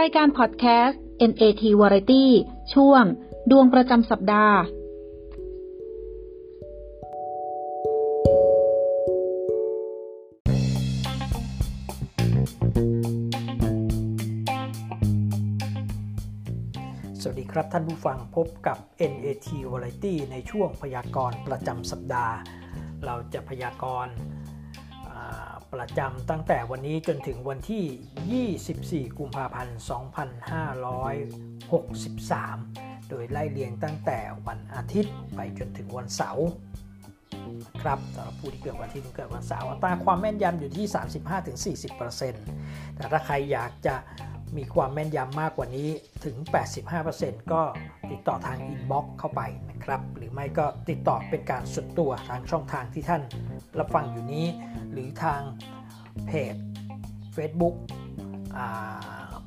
รายการพอดแคสต์ NAT Variety ช่วง ดวงประจำสัปดาห์ สวัสดีครับท่านผู้ฟังพบกับ NAT Variety ในช่วงพยากรณ์ประจำสัปดาห์ เราจะพยากรณ์ ประจำตั้งแต่วันนี้จนถึงวันที่ 24 กุมภาพันธ์ 2563 โดยไล่เรียงตั้งแต่วันอาทิตย์ไปจนถึงวันเสาร์ครับสำหรับผู้ที่เกิดวันอาทิตย์ถึงเกิดวันเสาร์อัตราความแม่นยำอยู่ที่ 35-40%แต่ถ้าใครอยากจะ มีความแม่นยำมากกว่านี้ถึง 85%ก็ติดต่อทาง inbox เข้าไปนะครับ หรือไม่ก็ติดต่อเป็นการส่วนตัวทางช่องทางที่ท่านรับฟังอยู่นี้ หรือทางเพจ Facebook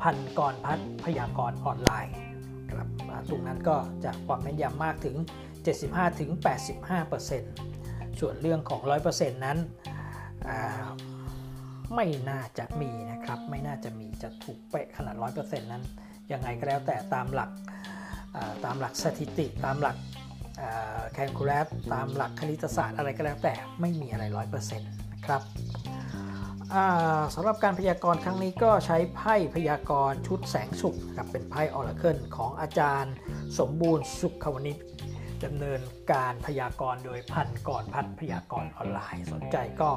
พันกรพัฒน์พยากรออนไลน์ครับตรงนั้นก็จะความแม่นยำมากถึง 75-85%ส่วนเรื่องของ 100%นั้นอ่า ไม่น่าจะมีนะครับ ไม่น่าจะมีจะถูกเป๊ะขนาด 100%นั้น ยังไงก็แล้วแต่ตามหลักตามหลักสถิติ ตามหลักแคนคูลัสตามหลักคณิตศาสตร์อะไรก็แล้วแต่ไม่มีอะไร 100%นะครับสำหรับการพยากรณ์ครั้งนี้ก็ใช้ไพ่พยากรณ์ชุดแสงสุขครับเป็นไพ่ออร์เคิลของอาจารย์ สมบูรณ์สุขวณิชดำเนินการพยากรณ์โดยพันก่อนพัดพยากรณ์ออนไลน์ สนใจก็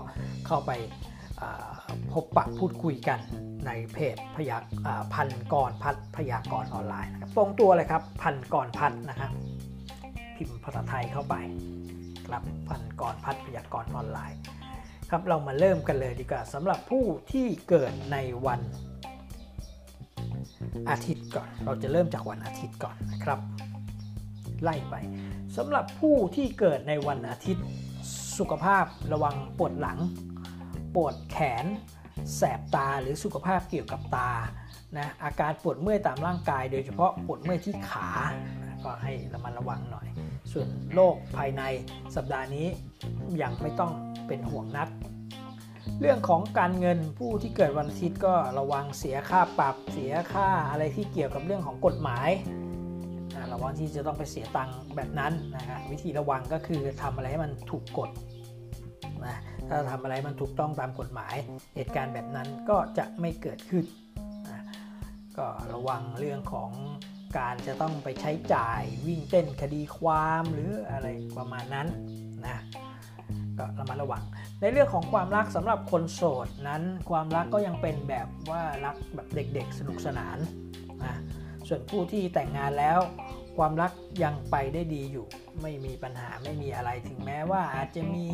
เข้าไป พบปะพูดคุยกันในเพจพยากพันกรพัดพยากรออนไลน์นะครับตรงตัวเลยครับพันกรพัดนะครับพิมพ์ภาษาไทยเข้าไปครับพันกรพัดพยากรออนไลน์ ครับเรามาเริ่มกันเลยดีกว่าสำหรับผู้ที่เกิดในวันอาทิตย์ก่อน เราจะเริ่มจากวันอาทิตย์ก่อนนะครับ ไล่ไปสำหรับผู้ที่เกิดในวันอาทิตย์สุขภาพระวังปวดหลัง ปวดแขน แสบตาหรือสุขภาพเกี่ยวกับตานะอาการปวดเมื่อยตามร่างกาย โดยเฉพาะปวดเมื่อยที่ขานะก็ให้ระมัดระวังหน่อย ส่วนโรคภายในสัปดาห์นี้ยังไม่ต้องเป็นห่วงนัก เรื่องของการเงินผู้ที่เกิดวันอาทิตย์ก็ระวังเสียค่าปรับเสียค่าอะไรที่เกี่ยวกับเรื่องของกฎหมายอ่าระวังที่จะต้องไปเสียตังค์แบบนั้นนะฮะวิธีระวังก็คือทำอะไรให้มันถูกกฎ นะถ้าทำอะไรมันถูกต้องตามกฎหมาย เหตุการณ์แบบนั้นก็จะไม่เกิดขึ้นนะก็ระวังเรื่องของการจะต้องไปใช้จ่ายวิ่งเต้นคดีความหรืออะไรประมาณนั้นนะก็ระมัดระวัง ในเรื่องของความรักสำหรับคนโสดนั้น ความรักก็ยังเป็นแบบว่ารักแบบเด็กๆ สนุกสนานนะส่วนผู้ที่แต่งงานแล้ว ความรักยังไปได้ดีอยู่ ไม่มีปัญหาไม่มีอะไรถึงแม้ว่าอาจจะมี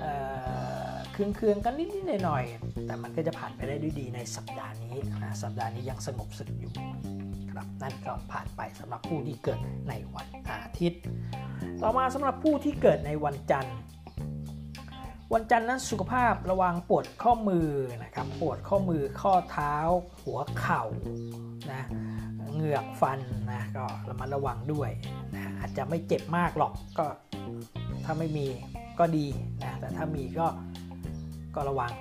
เอ่อเคืองๆกันนิดๆหน่อยๆแต่มันก็จะผ่านไปได้ด้วยดีในสัปดาห์นี้นะสัปดาห์นี้ยังสงบสุขอยู่ครับนั่นก็ผ่านไปสำหรับผู้ที่เกิดในวันอาทิตย์ ต่อมาสำหรับผู้ที่เกิดในวันจันทร์ วันจันทร์นั้นสุขภาพระวังปวดข้อมือนะครับปวดข้อมือข้อเท้า หัวเข่านะ เหงือกฟันนะก็ระมัดระวังด้วยนะอาจจะไม่เจ็บมากหรอกก็ถ้าไม่มีก็ดีนะแต่ถ้ามีก็ก็ระวัง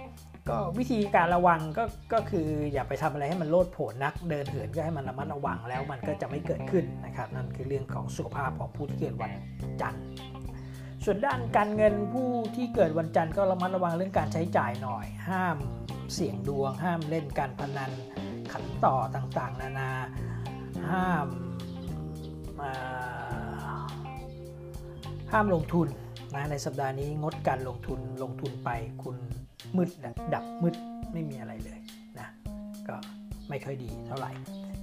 ก็วิธีการระวังก็ก็คืออย่าไปทำอะไรให้มันโลดโผนนัก เดินเหินก็ให้มันระมัดระวังแล้วมันก็จะไม่เกิดขึ้นนะครับนั่นคือเรื่องของสุขภาพของผู้ที่เกิดวันจันทร์ส่วนด้านการเงินผู้ที่เกิดวันจันทร์ก็ระมัดระวังเรื่องการใช้จ่ายหน่อย ห้ามเสี่ยงดวง ห้ามเล่นการพนันขันต่อต่างๆ นานา ห้ามห้ามลงทุนนะในสัปดาห์นี้งดการลงทุนลงทุนไปคุณมืดดับมืดไม่มีอะไรเลยนะก็ไม่ค่อยดีเท่าไหร่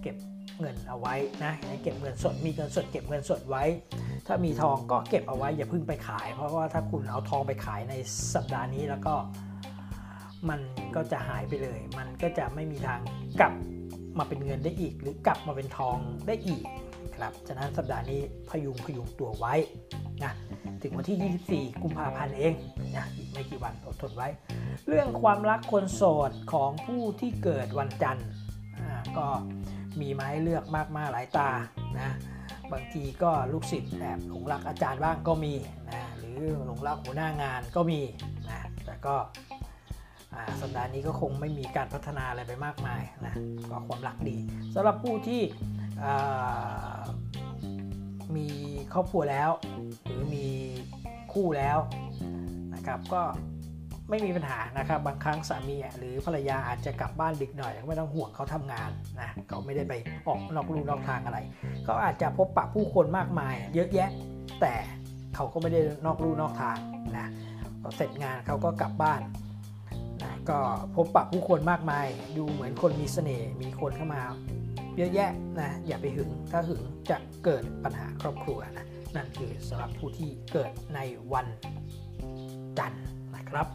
เก็บเงินเอาไว้นะเก็บเงินสดมีเงินสดเก็บเงินสดไว้ ถ้ามีทองก็เก็บเอาไว้อย่าเพิ่งไปขาย เพราะว่าถ้าคุณเอาทองไปขายในสัปดาห์นี้แล้วก็มันก็จะหายไปเลย มันก็จะไม่มีทางกลับ มาเป็นเงินได้อีก หรือกลับมาเป็นทองได้อีกครับฉะนั้นสัปดาห์นี้พยุงพยุงตัวไว้นะถึงวันที่ 24 กุมภาพันธ์เองนะอีกไม่กี่วันอดทนไว้ เรื่องความรักคนโสดของผู้ที่เกิดวันจันทร์อ่าก็มีมาให้เลือกมากมาหลายตานะบางทีก็ลูกศิษย์แอบหลงรักอาจารย์บ้างก็มีนะหรือหลงรักหัวหน้างานก็มีนะแต่ก็ สัปดาห์นี้ก็คงไม่มีการพัฒนาอะไรไปมากมายนะก็ความรักดีสำหรับผู้ที่มีครอบครัวแล้ว หรือมีคู่แล้วนะครับก็ไม่มีปัญหานะครับบางครั้งสามีหรือภรรยาอาจจะกลับบ้านดึกหน่อยก็ไม่ต้องห่วงเขาทำงานนะเขาไม่ได้ไปออกนอกลู่นอกทางอะไรเขาอาจจะพบปะผู้คนมากมาย เยอะแยะ แต่เขาก็ไม่ได้นอกลู่นอกทางนะเสร็จงานเขาก็กลับบ้าน นะก็พบปะผู้คนมากมาย ดูเหมือนคนมีเสน่ห์มีคนเข้ามาเยอะแยะนะอย่าไปหึงถ้าหึงจะเกิดปัญหาครอบครัวนะนั่นคือสำหรับผู้ที่เกิดในวันจันทร์นะครับ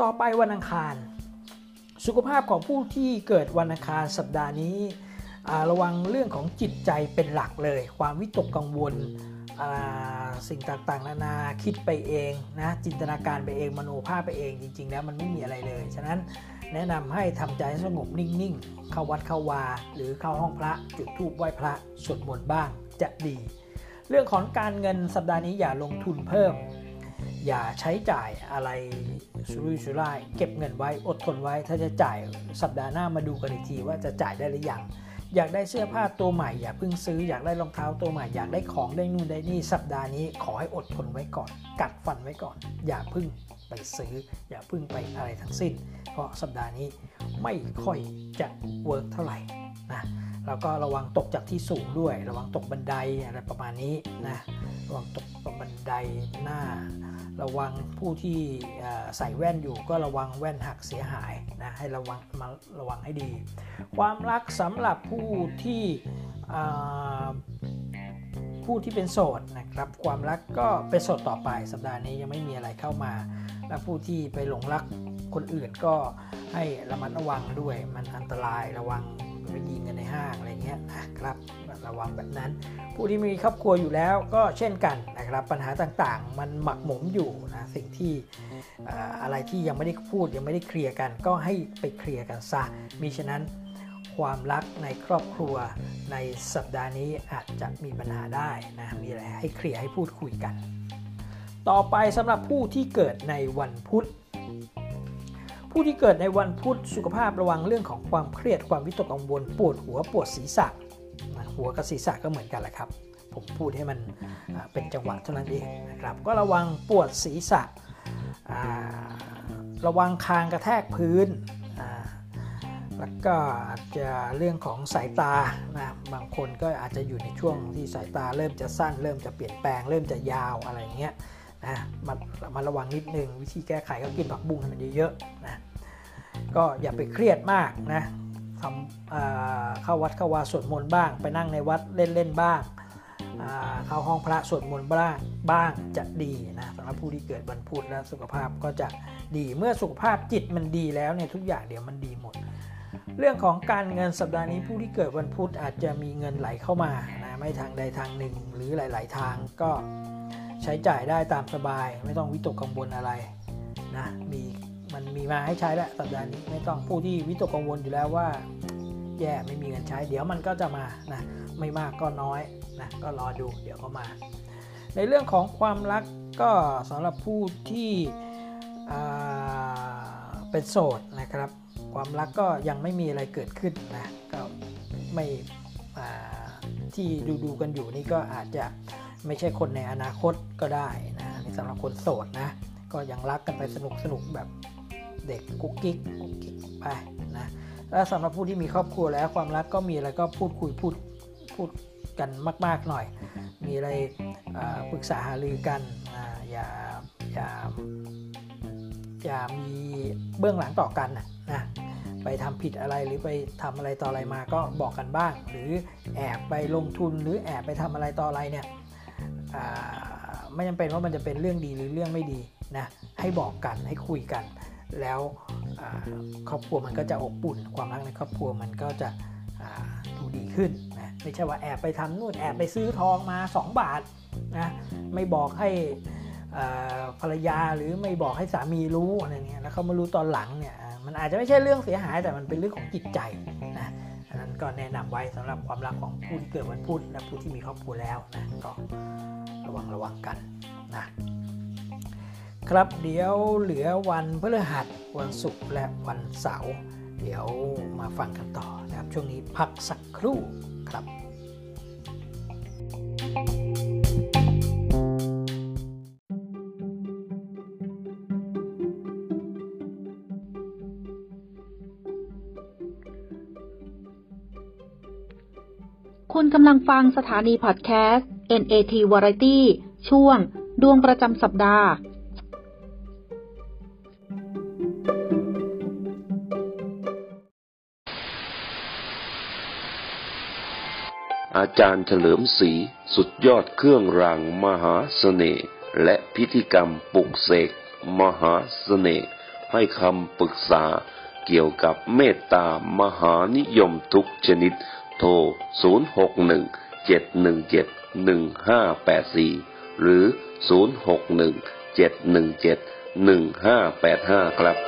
ต่อไปวันอังคาร สุขภาพของผู้ที่เกิดวันอังคารสัปดาห์นี้ ระวังเรื่องของจิตใจเป็นหลักเลย ความวิตกกังวล สิ่งต่างๆ นานาคิดไปเองนะจินตนาการไปเองมโนภาพไปเองจริง ๆ แล้วมันไม่มีอะไรเลย ฉะนั้นแนะนำให้ทำใจสงบนิ่งๆ เข้าวัดเข้าวา หรือเข้าห้องพระ จุดธูปไหว้พระสวดมนต์บ้างจะดี เรื่องของการเงินสัปดาห์นี้อย่าลงทุนเพิ่ม อย่าใช้จ่ายอะไรสุรุ่ยสุร่ายเก็บเงินไว้อดทนไว้ถ้าจะจ่ายสัปดาห์หน้ามาดูกันอีกทีว่าจะจ่ายได้หรือยัง อยากได้เสื้อผ้าตัวใหม่อย่าเพิ่งซื้ออยากได้รองเท้าตัวใหม่อยากได้ของได้นู่นได้นี่สัปดาห์นี้ขอให้อดทนไว้ก่อน กัดฟันไว้ก่อน อย่าเพิ่งไปซื้อ อย่าเพิ่งไปอะไรทั้งสิ้น เพราะสัปดาห์นี้ไม่ค่อยจะเวิร์กเท่าไหร่นะแล้วก็ระวังตกจากที่สูงด้วย ระวังตกบันไดอะไรประมาณนี้นะระวังตกบันไดหน้า ระวังผู้ที่ใส่แว่นอยู่ก็ระวังแว่นหักเสียหายนะให้ระวังมาระวังให้ดี ความรักสำหรับผู้ที่ผู้ที่เป็นโสดนะครับความรักก็เป็นโสดต่อไปสัปดาห์นี้ยังไม่มีอะไรเข้ามา และผู้ที่ไปหลงรักคนอื่นก็ให้ระมัดระวังด้วยมันอันตรายระวังไปยิงกันในห้างอะไรเงี้ยนะครับ ระวังแบบนั้น ผู้ที่มีครอบครัวอยู่แล้วก็เช่นกันนะครับปัญหาต่างๆ มันหมักหมมอยู่นะสิ่งที่อะไรที่ยังไม่ได้พูดยังไม่ได้เคลียร์กัน ก็ให้ไปเคลียร์กันซะมิฉะนั้นความรักในครอบครัวในสัปดาห์นี้อาจจะมีปัญหาได้นะมีอะไรให้เคลียร์ให้พูดคุยกัน ต่อไปสำหรับผู้ที่เกิดในวันพุธผู้ที่เกิดในวันพุธสุขภาพระวังเรื่องของความเครียดความวิตกกังวลปวดหัวปวดศีรษะ หัวกับศีรษะก็เหมือนกันแหละครับ ผมพูดให้มันอ่าเป็นจังหวะเท่านั้นเองนะครับ ก็ระวังปวดศีรษะอ่าระวังคางกระแทกพื้นอ่าแล้วก็อาจจะเรื่องของสายตานะบางคนก็อาจจะอยู่ในช่วงที่สายตาเริ่มจะสั้น เริ่มจะเปลี่ยนแปลง เริ่มจะยาวอะไรเงี้ยนะมามาระวังนิดนึงวิธีแก้ไขก็กินผักบุ้งให้มันเยอะๆนะก็อย่าไปเครียดมากนะ ทำเข้าวัดเข้าวาสวดมนต์บ้าง ไปนั่งในวัดเล่นๆบ้างเข้าห้องพระสวดมนต์บ้างบ้างจะดีนะสำหรับผู้ที่เกิดวันพุธและสุขภาพก็จะดีเมื่อสุขภาพจิตมันดีแล้วเนี่ยทุกอย่างเดี๋ยวมันดีหมด เรื่องของการเงินสัปดาห์นี้ผู้ที่เกิดวันพุธอาจจะมีเงินไหลเข้ามานะไม่ทางใดทางหนึ่งหรือหลาย ๆ ทางก็ใช้จ่ายได้ตามสบาย ไม่ต้องวิตกกังวลอะไรนะมี มันมีมาให้ใช้แล้วสัปดาห์นี้ไม่ต้องผู้ที่วิตกกังวลอยู่แล้วว่า แย่ไม่มีเงินใช้ เดี๋ยวมันก็จะมานะไม่มากก็น้อยนะก็รอดูเดี๋ยวก็มา ในเรื่องของความรักก็สำหรับผู้ที่เป็นโสดนะครับ ความรักก็ยังไม่มีอะไรเกิดขึ้นนะก็ไม่ที่ดูดูกันอยู่นี่ก็อาจจะไม่ใช่คนในอนาคตก็ได้นะสำหรับคนโสดนะก็ยังรักกันไปสนุกสนุกแบบ เด็กกุ๊กกิ๊กกุ๊กกิ๊กไปนะและสำหรับผู้ที่มีครอบครัวแล้วความรักก็มีอะไรก็พูดคุยพูดพูดกันมาก ๆหน่อย มีอะไรปรึกษาหารือกันอย่าอย่าอย่ามีเบื้องหลังต่อกันนะไปทำผิดอะไรหรือไปทำอะไรต่ออะไรมาก็บอกกันบ้าง หรือแอบไปลงทุนหรือแอบไปทำอะไรต่ออะไรเนี่ยไม่จำเป็นว่ามันจะเป็นเรื่องดีหรือเรื่องไม่ดีนะให้บอกกันให้คุยกัน แล้วครอบครัวมันก็จะอบอุ่น ความรักในครอบครัวมันก็จะดูดีขึ้นนะไม่ใช่ว่าแอบไปทำนู่นแอบไปซื้อทองมา 2 บาทนะไม่บอกให้ภรรยาหรือไม่บอกให้สามีรู้อะไรเงี้ยแล้วเขามารู้ตอนหลังเนี่ยมันอาจจะไม่ใช่เรื่องเสียหายแต่มันเป็นเรื่องของจิตใจนะอันนั้นก็แนะนำไว้สำหรับความรักของผู้ที่เกิดวันพุธและผู้ที่มีครอบครัวแล้วนะก็ระวังระวังกันนะ ครับ เดี๋ยวเหลือวันพฤหัสวันศุกร์และวันเสาร์เดี๋ยวมาฟังกันต่อนะครับ ช่วงนี้พักสักครู่ครับ คุณกำลังฟังสถานีพอดแคสต์ NAT Variety ช่วงดวงประจำสัปดาห์ อาจารย์เฉลิมศรีสุดยอดเครื่องรางมหาเสน่ห์และพิธีกรรมปลุกเสกมหาเสน่ห์ให้คำปรึกษาเกี่ยวกับเมตตามหานิยมทุกชนิด โทร 061-717-1584 หรือ 061-717-1585 ครับ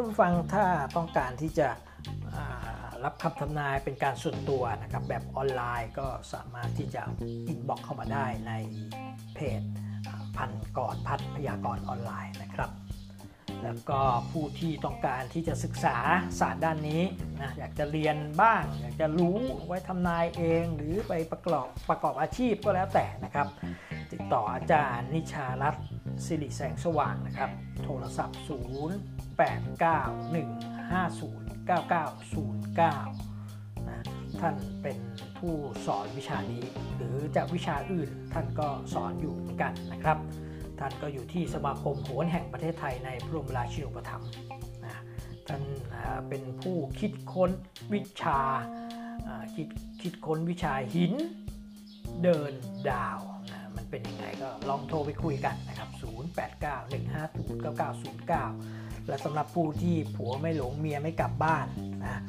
านผู้ฟังถ้าต้องการที่จะรับคำทำนายเป็นการส่วนตัวนะครับแบบออนไลน์ก็สามารถที่จะ inbox เข้ามาได้ในเพจพันกรพัดพยากรณ์ออนไลน์นะครับ แล้วก็ผู้ที่ต้องการที่จะศึกษาศาสตร์ด้านนี้นะอยากจะเรียนบ้าง อยากจะรู้ไว้ทำนายเองหรือไปประกอบประกอบอาชีพก็แล้วแต่นะครับ ติดต่ออาจารย์นิชารัตน์สิริแสงสว่างนะครับ โทรศัพท์ 0891509909นะท่านเป็นผู้สอนวิชานี้ หรือจะวิชาอื่นท่านก็สอนอยู่เหมือนกันนะครับ ท่านก็อยู่ที่สมาคมโหนแห่งประเทศไทยในพระบรมราชินูปถัมภ์นะท่านเป็นผู้คิดค้นวิชาอ่าคิดคิดค้นวิชาหินเดินดาวนะมันเป็นยังไงก็ลองโทรไปคุยกันนะครับ 0891509909 และสำหรับผู้ที่ผัวไม่หลงเมียไม่กลับบ้านนะ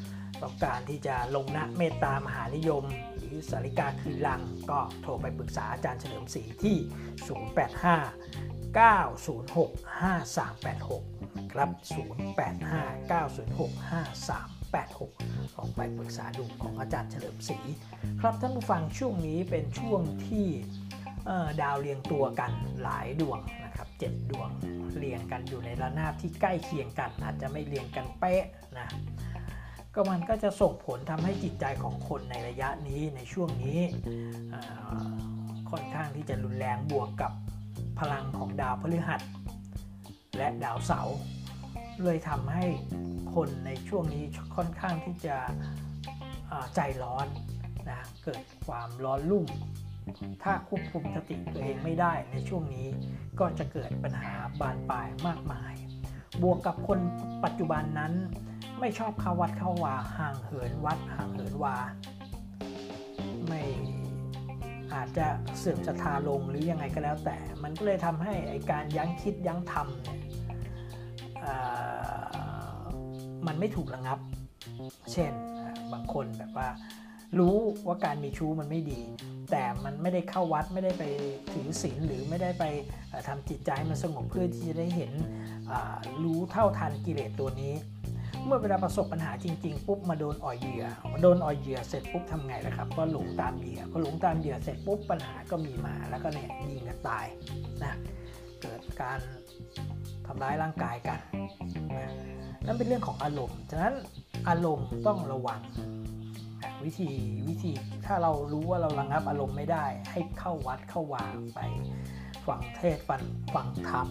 ต้องการที่จะลงนะเมตตามหานิยม หรือสาริกาคืนลัง ก็โทรไปปรึกษาอาจารย์เฉลิมศรีที่ 085 906 5386 ครับ 085 906 5386 ลองไปปรึกษาดูของอาจารย์เฉลิมศรีครับท่านผู้ฟังช่วงนี้เป็นช่วงที่ ดาวเรียงตัวกันหลายดวงนะครับเจ็ดดวงเรียงกันอยู่ในระนาบที่ใกล้เคียงกัน อาจจะไม่เรียงกันเป๊ะนะก็มันก็จะส่งผลทำให้จิตใจของคนในระยะนี้ในช่วงนี้ค่อนข้างที่จะรุนแรงบวกกับพลังของดาวพฤหัส และดาวเสาร์เลยทำให้คนในช่วงนี้ค่อนข้างที่จะใจร้อนนะเกิดความร้อนรุ่ม ถ้าควบคุมสติตัวเองไม่ได้ในช่วงนี้ก็จะเกิดปัญหาบานปลายมากมาย บวกกับคนปัจจุบันนั้น ไม่ชอบเข้าวัดเข้าวาห่างเหินวัดห่างเหินวา ไม่อาจจะเสื่อมศรัทธาลงหรือยังไงก็แล้วแต่ มันก็เลยทำให้ไอการยั้งคิดยั้งทำเนี่ยมันไม่ถูกระงับ เช่นบางคนแบบว่า รู้ว่าการมีชู้มันไม่ดี แต่มันไม่ได้เข้าวัดไม่ได้ไปถือศีลหรือไม่ได้ไปเอ่อทำจิตใจมันสงบเพื่อที่จะได้เห็นรู้เท่าทันกิเลสตัวนี้ เมื่อเวลาประสบปัญหาจริงๆปุ๊บมาโดนอ่อยเหยื่อมาโดนอ่อยเหยื่อเสร็จปุ๊บทำไงล่ะครับ ก็หลงตามเหยื่อก็หลงตามเหยื่อเสร็จปุ๊บปัญหาก็มีมาแล้วก็เนี่ยยิงกันตายนะเกิดการทำร้ายร่างกายกันนะนั่นเป็นเรื่องของอารมณ์ฉะนั้นอารมณ์ต้องระวัง วิธีวิธีถ้าเรารู้ว่าเราระงับอารมณ์ไม่ได้ ให้เข้าวัดเข้าวาไปฟังเทศฟังฟังธรรม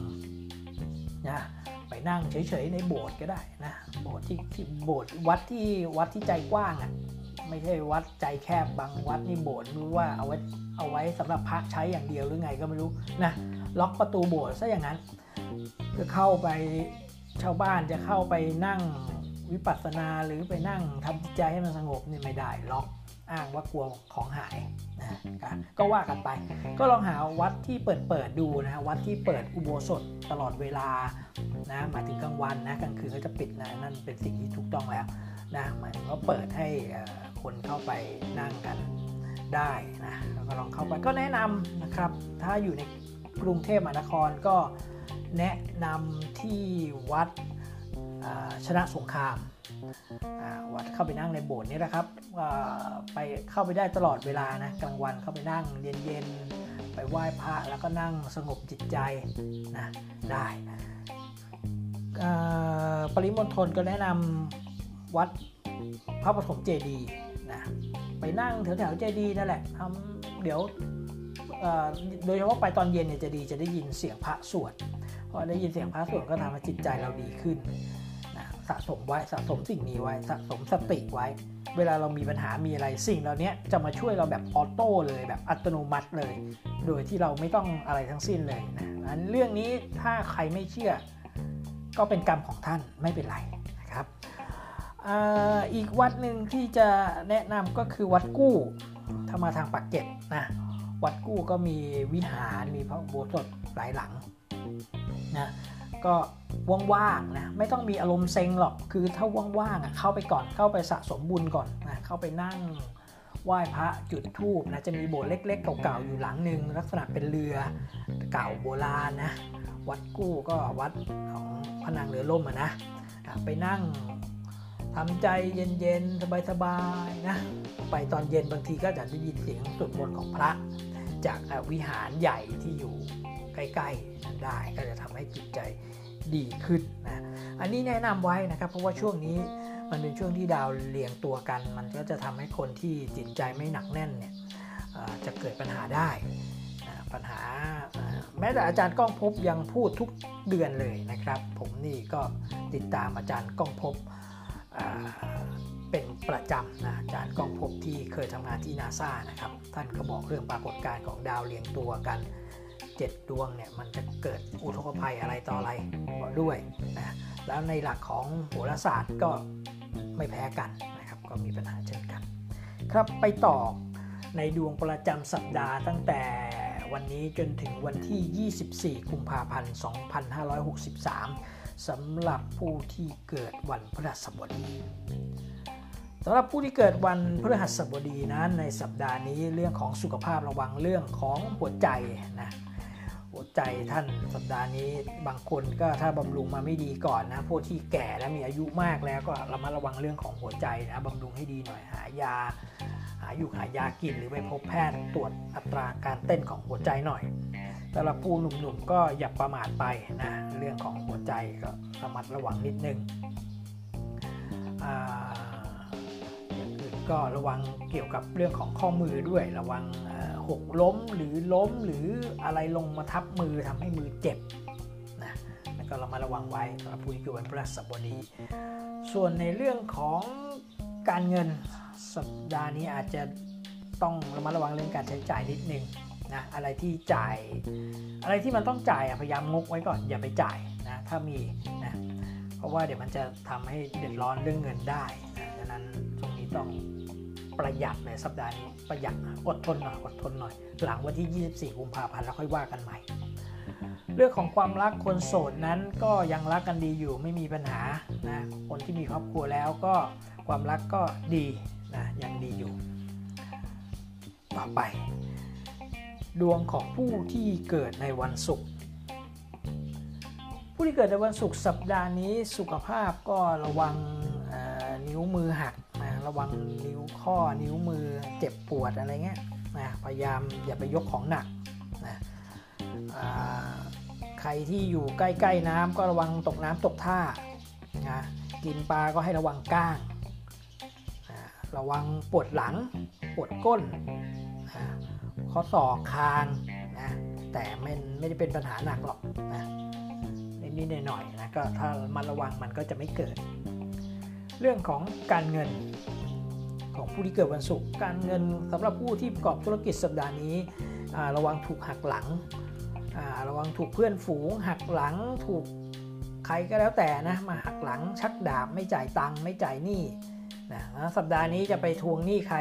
นะไปนั่งเฉยๆในโบสถ์ก็ได้นะโบสถ์ที่ที่โบสถ์วัดที่วัดที่ใจกว้างอะ่ะไม่ใช่วัดใจแคบบางวัดนี่โบสถ์รู้ว่าเอาไว้เอาไว้สำหรับพระใช้อย่างเดียวหรือไงก็ไม่รู้นะล็อกประตูโบสถ์ซะอย่างนั้นจะเข้าไปชาวบ้านจะเข้าไปนั่ง วิปัสสนาหรือไปนั่งทำจิตใจให้มันสงบนี่ไม่ได้ล็อกอ้างว่ากลัวของหายนะก็ว่ากันไป ก็ลองหาวัดที่เปิดเปิดดูนะวัดที่เปิดอุโบสถตลอดเวลานะหมายถึงกลางวันนะกลางคืนก็จะปิดนะนั่นเป็นสิ่งที่ถูกต้องแล้วนะหมายถึงว่าเปิดให้คนเข้าไปนั่งกันได้นะแล้วก็ลองเข้าไปก็แนะนำนะครับ ถ้าอยู่ในกรุงเทพมหานครก็แนะนำที่วัด ชนะสงครามวัดเข้าไปนั่งในโบสถ์นี่นะครับไปเข้าไปได้ตลอดเวลานะกลางวันเข้าไปนั่งเย็นๆไปไหว้พระแล้วก็นั่งสงบจิตใจนะได้ปริมณฑลก็แนะนำวัดพระปฐมเจดีย์นะไปนั่งแถวๆเจดีย์นั่นแหละทำเดี๋ยวโดยเฉพาะไปตอนเย็นเนี่ยจะดีจะได้ยินเสียงพระสวดพอได้ยินเสียงพระสวดก็ทำให้จิตใจเราดีขึ้น สะสมไว้สะสมสิ่งนี้ไว้สะสมสติไว้ เวลาเรามีปัญหามีอะไรสิ่งเหล่านี้จะมาช่วยเราแบบออโต้เลยแบบอัตโนมัติเลย โดยที่เราไม่ต้องอะไรทั้งสิ้นเลยนะเรื่องนี้ถ้าใครไม่เชื่อ ก็เป็นกรรมของท่านไม่เป็นไรนะครับอีกวัดหนึ่งที่จะแนะนำก็คือวัดกู้ถ้ามาทางปากเก็ตนะวัดกู้ก็มีวิหารมีพระโบสถหลายหลังนะก็ ว่างๆนะไม่ต้องมีอารมณ์เซ็งหรอกคือถ้าว่างๆอะเข้าไปก่อนเข้าไปสะสมบุญก่อนนะเข้าไปนั่งไหว้พระจุดธูปนะจะมีโบสถ์เล็กๆ เก่าๆอยู่หลังหนึ่งลักษณะเป็นเรือเก่าโบราณนะวัดกู้ก็วัดของพนังเรือล่มอะนะไปนั่งทำใจเย็นๆ สบายๆนะไปตอนเย็นบางทีก็จะได้ยินเสียงสวดมนต์ของพระ จากวิหารใหญ่ที่อยู่ใกล้ๆนั้นได้ก็จะทำให้จิตใจ ดีขึ้นนะอันนี้แนะนำไว้นะครับ เพราะว่าช่วงนี้มันเป็นช่วงที่ดาวเรียงตัวกัน มันก็จะทำให้คนที่จิตใจไม่หนักแน่นเนี่ยจะเกิดปัญหาได้ปัญหาแม้แต่อาจารย์ก้องพบยังพูดทุกเดือนเลยนะครับ ผมนี่ก็ติดตามอาจารย์ก้องพบเป็นประจำนะอาจารย์ก้องพบที่เคยทำงานที่นาซานะครับ ท่านก็บอกเรื่องปรากฏการณ์ของดาวเรียงตัวกัน 7 ดวงเนี่ยมันจะเกิดอุทกภัยอะไรต่ออะไรด้วยนะแล้วในหลักของโหราศาสตร์ก็ไม่แพ้กันนะครับก็มีปัญหาเช่นกัน ครับไปต่อในดวงประจำสัปดาห์ตั้งแต่วันนี้จนถึงวันที่ 24 กุมภาพันธ์ 2563 สำหรับผู้ที่เกิดวันพฤหัสบดีสำหรับผู้ที่เกิดวันพฤหัสบดีนั้นในสัปดาห์นี้เรื่องของสุขภาพระวังเรื่องของหัวใจนะ หัวใจท่านสัปดาห์นี้บางคนก็ถ้าบำรุงมาไม่ดีก่อนนะพวกที่แก่และมีอายุมากแล้วก็ระมัดระวังเรื่องของหัวใจนะบำรุงให้ดีหน่อยหายา หาอยู่หายากินหรือไปพบแพทย์ตรวจอัตราการเต้นของหัวใจหน่อยแต่ละผู้หนุ่มๆก็อย่าประมาทไปนะเรื่องของหัวใจก็ระมัดระวังนิดนึงอ่า ก็ระวังเกี่ยวกับเรื่องของข้อมือด้วย ระวังหกล้มหรือล้มหรืออะไรลงมาทับมือทำให้มือเจ็บนะแล้วก็เรามาระวังไว้สำหรับผู้ที่เกิดวันพฤหัสบดี ส่วนในเรื่องของการเงินสัปดาห์นี้อาจจะต้องระมัดระวังเรื่องการใช้จ่ายนิดนึงนะอะไรที่จ่าย อะไรที่มันต้องจ่ายพยายามงกไว้ก่อนอย่าไปจ่ายนะถ้ามีนะเพราะว่าเดี๋ยวมันจะทำให้เดือดร้อนเรื่องเงินได้นะดังนั้นตรงนี้ต้อง ประหยัดในสัปดาห์นี้ประหยัดอดทนหน่อยอดทนหน่อย หลังวันที่ 24 กุมภาพันธ์แล้วค่อยว่ากันใหม่ เรื่องของความรักคนโสดนั้นก็ยังรักกันดีอยู่ไม่มีปัญหานะคนที่มีครอบครัวแล้วก็ความรักก็ดีนะยังดีอยู่ ต่อไป ดวงของผู้ที่เกิดในวันศุกร์ผู้ที่เกิดในวันศุกร์สัปดาห์นี้สุขภาพก็ระวังนิ้วมือหัก นะระวังนิ้วข้อนิ้วมือเจ็บปวดอะไรเงี้ยนะพยายามอย่าไปยกของหนักนะใครที่อยู่ใกล้ ๆ น้ำก็ระวังตกน้ำตกท่านะกินปลาก็ให้ระวังก้างระวังปวดหลัง ปวดก้นข้อศอกคางนะแต่ไม่ไม่ได้เป็นปัญหาหนักหรอกนะนิดๆหน่อยๆนะก็ถ้ามันระวังมันก็จะไม่เกิด เรื่องของการเงินของผู้ที่เกิดวันศุกร์การเงินสำหรับผู้ที่ประกอบธุรกิจสัปดาห์นี้ ระวังถูกหักหลัง ระวังถูกเพื่อนฝูง หักหลังถูกใครก็แล้วแต่นะมาหักหลังชักดาบไม่จ่ายตังค์ไม่จ่ายหนี้นะสัปดาห์นี้จะไปทวงหนี้ใคร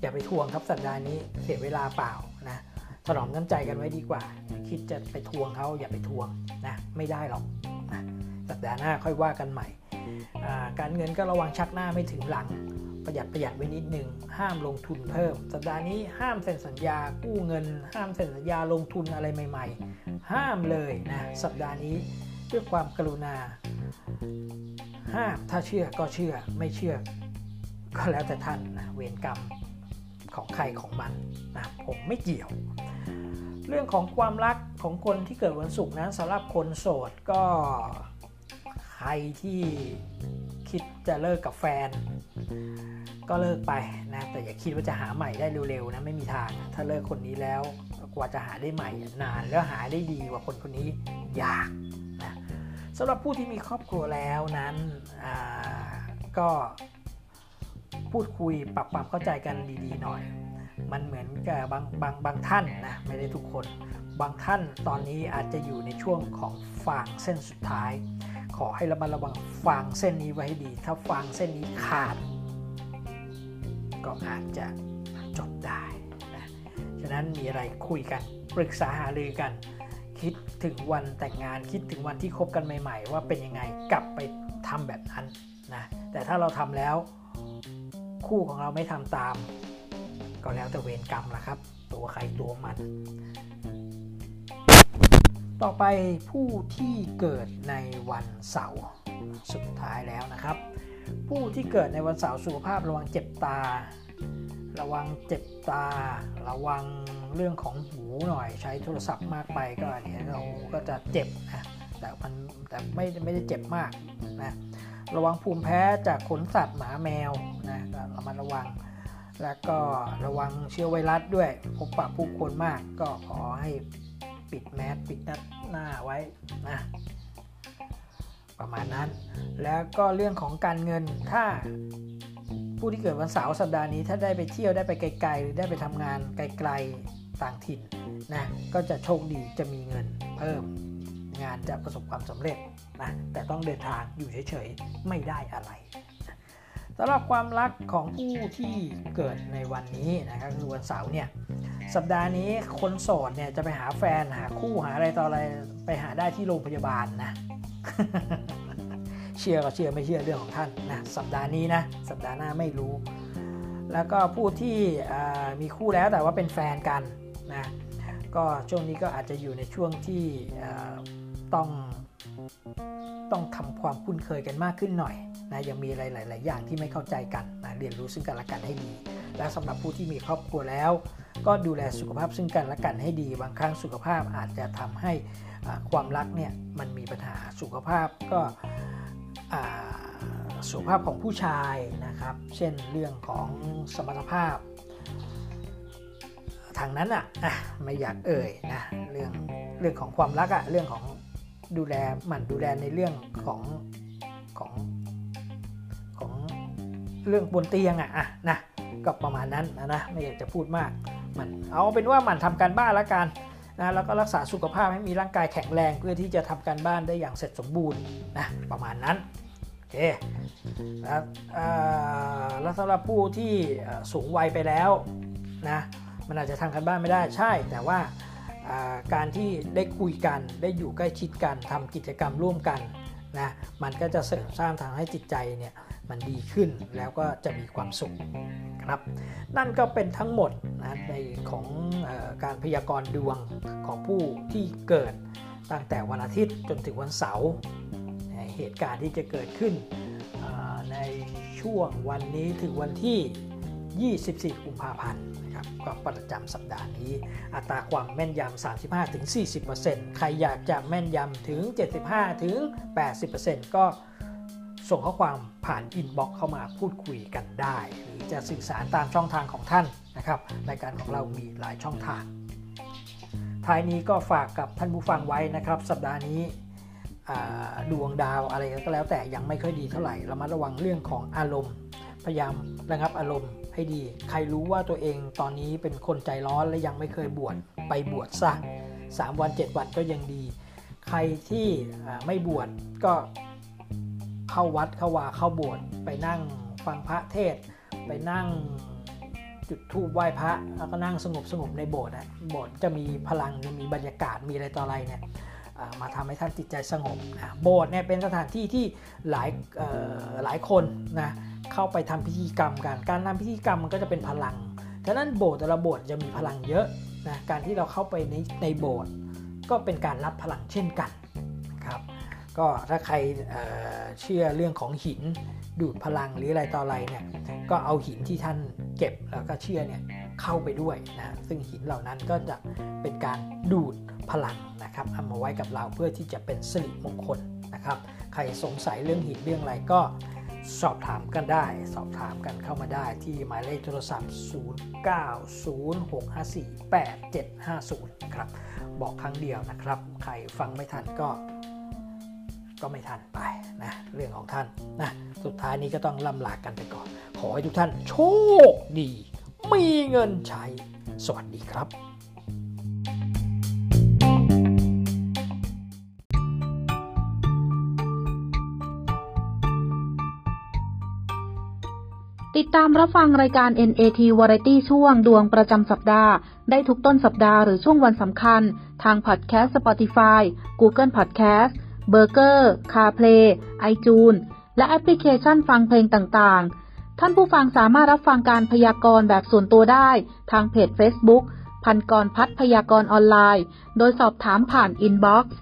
อย่าไปทวงครับสัปดาห์นี้เสียเวลาเปล่านะถนอมน้ำใจกันไว้ดีกว่า คิดจะไปทวงเขาอย่าไปทวงนะไม่ได้หรอกนะสัปดาห์หน้าค่อยว่ากันใหม่ การเงินก็ระวังชักหน้าไม่ถึงหลัง ประหยัดประหยัดไว้นิดหนึ่งห้ามลงทุนเพิ่ม สัปดาห์นี้ห้ามเซ็นสัญญากู้เงิน ห้ามเซ็นสัญญาลงทุนอะไรใหม่ ๆ ห้ามเลยนะสัปดาห์นี้ด้วยความกรุณา ห้ามถ้าเชื่อก็เชื่อไม่เชื่อ ก็แล้วแต่ท่านนะเวรกรรมของใครของมันนะผมไม่เกี่ยว เรื่องของความรักของคนที่เกิดวันศุกร์นั้นสำหรับคนโสดก็ รที่คิดจะเลิกกับแฟน ก็เลิกไปนะแต่อย่าคิดว่าจะหาใหม่ได้เร็วๆนะไม่มีทางถ้าเลิกคนนี้แล้วกว่าจะหาได้ใหม่นานแล้วหาได้ดีกว่าคนคนนี้ยากนะสำหรับผู้ที่มีครอบครัวแล้วนั้นก็พูดคุยปรับความเข้าใจกันดีๆหน่อย มันเหมือนกับบางบางบางท่านนะไม่ได้ทุกคน บางท่านตอนนี้อาจจะอยู่ในช่วงของฟางเส้นสุดท้าย ขอให้ระมัดระวังฟางเส้นนี้ไว้ให้ดี ถ้าฟางเส้นนี้ขาด ก็อาจจะจบได้นะฉะนั้นมีอะไรคุยกัน ปรึกษาหารือกัน คิดถึงวันแต่งงานคิดถึงวันที่คบกันใหม่ ๆ ว่าเป็นยังไงกลับไปทำแบบนั้นนะแต่ถ้าเราทำแล้วคู่ของเราไม่ทำตาม ก็แล้วแต่เวรกรรมละครับ ตัวใครตัวมัน ต่อไปผู้ที่เกิดในวันเสาร์สุดท้ายแล้วนะครับ ผู้ที่เกิดในวันเสาร์สุขภาพระวังเจ็บตา ระวังเจ็บตา ระวังเรื่องของหูหน่อยใช้โทรศัพท์มากไปก็เดี๋ยวหูก็จะเจ็บนะแต่มันแต่ไม่ไม่ได้เจ็บมากนะระวังภูมิแพ้จากขนสัตว์หมาแมวนะเระมัดระวัง แล้วก็ระวังเชื้อไวรัสด้วยพบปะผู้คนมากก็ขอให้ ปิดแมสปิดหน้าไว้นะประมาณนั้น แล้วก็เรื่องของการเงินถ้าผู้ที่เกิดวันเสาร์สัปดาห์นี้ถ้าได้ไปเที่ยวได้ไปไกลๆ หรือได้ไปทำงานไกลๆต่างถิ่นนะก็จะโชคดีจะมีเงินเพิ่มงานจะประสบความสำเร็จนะแต่ต้องเดินทางอยู่เฉยๆ ไม่ได้อะไร สำหรับความรักของผู้ที่เกิดในวันนี้นะครับคือวันเสาร์เนี่ยสัปดาห์นี้คนโสดเนี่ยจะไปหาแฟนหาคู่หาอะไรต่ออะไรไปหาได้ที่โรงพยาบาลนะ เชื่อก็เชื่อไม่เชื่อเรื่องของท่านนะสัปดาห์นี้นะสัปดาห์หน้าไม่รู้ แล้วก็ผู้ที่มีคู่แล้วแต่ว่าเป็นแฟนกันนะก็ช่วงนี้ก็อาจจะอยู่ในช่วงที่ต้องต้องทำความคุ้นเคยกันมากขึ้นหน่อย นะยังมีอะไรหลาย ๆ อย่างที่ไม่เข้าใจกันนะเรียนรู้ซึ่งกันและกันให้ดี และสำหรับผู้ที่มีครอบครัวแล้ว ก็ดูแลสุขภาพซึ่งกันและกันให้ดี บางครั้งสุขภาพอาจจะทำให้ความรักเนี่ยมันมีปัญหาสุขภาพก็สุขภาพของผู้ชายนะครับ เช่นเรื่องของสมรรถภาพ ทางนั้นอะไม่อยากเอ่ยนะเรื่องเรื่องของความรักอะเรื่องของดูแลหมั่นดูแลในเรื่องของของ เรื่องบนเตียงอะอะนะก็ประมาณนั้นนะนะไม่อยากจะพูดมากมันเอาเป็นว่ามันทำการบ้านละกันนะแล้วก็รักษาสุขภาพให้มีร่างกายแข็งแรงเพื่อที่จะทำการบ้านได้อย่างเสร็จสมบูรณ์นะประมาณนั้นโอเคแล้วแล้วสำหรับผู้ที่สูงวัยไปแล้วนะมันอาจจะทำการบ้านไม่ได้ใช่ แต่ว่าการที่ได้คุยกันได้อยู่ใกล้ชิดกันทำกิจกรรมร่วมกันนะมันก็จะเสริมสร้างทางให้จิตใจเนี่ย มันดีขึ้นแล้วก็จะมีความสุขครับ นั่นก็เป็นทั้งหมดนะในของอการพยากรณ์ดวงของผู้ที่เกิดตั้งแต่วันอาทิตย์จนถึงวันเสาร์เหตุการณ์ที่จะเกิดขึ้นในช่วงวันนี้ถึงวันที่ 24 กุมภาพันธ์นะครับก็ประจำสัปดาห์นี้ อัตราความแม่นยำ 35-40%ใครอยากจะแม่นยำถึง 75-80%ก็ ส่งข้อความผ่านอินบ็อกเข้ามาพูดคุยกันได้ หรือจะสื่อสารตามช่องทางของท่านนะครับรายการของเรามีหลายช่องทาง ท้ายนี้ก็ฝากกับท่านผู้ฟังไว้นะครับ สัปดาห์นี้ดวงดาวอะไรก็แล้วแต่ยังไม่ค่อยดีเท่าไหร่เรามาระวังเรื่องของอารมณ์ พยายามระงับอารมณ์ให้ดี ใครรู้ว่าตัวเองตอนนี้เป็นคนใจร้อนและยังไม่เคยบวชไปบวชซะ3วัน 7 วันก็ยังดี ใครที่ไม่บวชก็ เข้าวัดเข้าวาเข้าโบสถ์ไปนั่งฟังพระเทศ ไปนั่งจุดธูปไหว้พระ แล้วก็นั่งสงบสงบในโบสถ์นะโบสถ์จะมีพลังจะมีบรรยากาศมีอะไรต่ออะไรเนี่ยมาทำให้ท่านจิตใจสงบนะโบสถ์เนี่ยเป็นสถานที่ที่หลายหลายคนนะเข้าไปทำพิธีกรรมกัน การทำพิธีกรรมมันก็จะเป็นพลังฉะนั้นโบสถ์แต่ละโบสถ์จะมีพลังเยอะนะการที่เราเข้าไปในในโบสถ์ก็เป็นการรับพลังเช่นกัน ก็ถ้าใครเเชื่อเรื่องของหินดูดพลังหรืออะไรต่ออะไรเนี่ยก็เอาหินที่ท่านเก็บแล้วก็เชื่อเนี่ยเข้าไปด้วยนะซึ่งหินเหล่านั้นก็จะเป็นการดูดพลังนะครับเอามาไว้กับเราเพื่อที่จะเป็นสิริมงคลนะครับ ใครสงสัยเรื่องหินเรื่องอะไรก็สอบถามกันได้ สอบถามกันเข้ามาได้ที่หมายเลขโทรศัพท์ 0906548750 ครับ บอกครั้งเดียวนะครับ ใครฟังไม่ทันก็ ก็ไม่ทันไปนะเรื่องของท่านนะสุดท้ายนี้ก็ต้องล่ำลากันไปก่อน ขอให้ทุกท่านโชคดี มีเงินใช้ สวัสดีครับติดตามรับฟังรายการ NAT Variety ช่วงดวงประจำสัปดาห์ ได้ทุกต้นสัปดาห์หรือช่วงวันสำคัญ ทางพอดแคสต์ Spotify Google Podcast Breaker CarPlay iTunes และแอปพลิเคชันฟังเพลงต่างๆ ท่านผู้ฟังสามารถรับฟังการพยากรณ์แบบส่วนตัวได้ทางเพจ Facebook พันกรพัฒพยากรณ์ออนไลน์ โดยสอบถามผ่าน inbox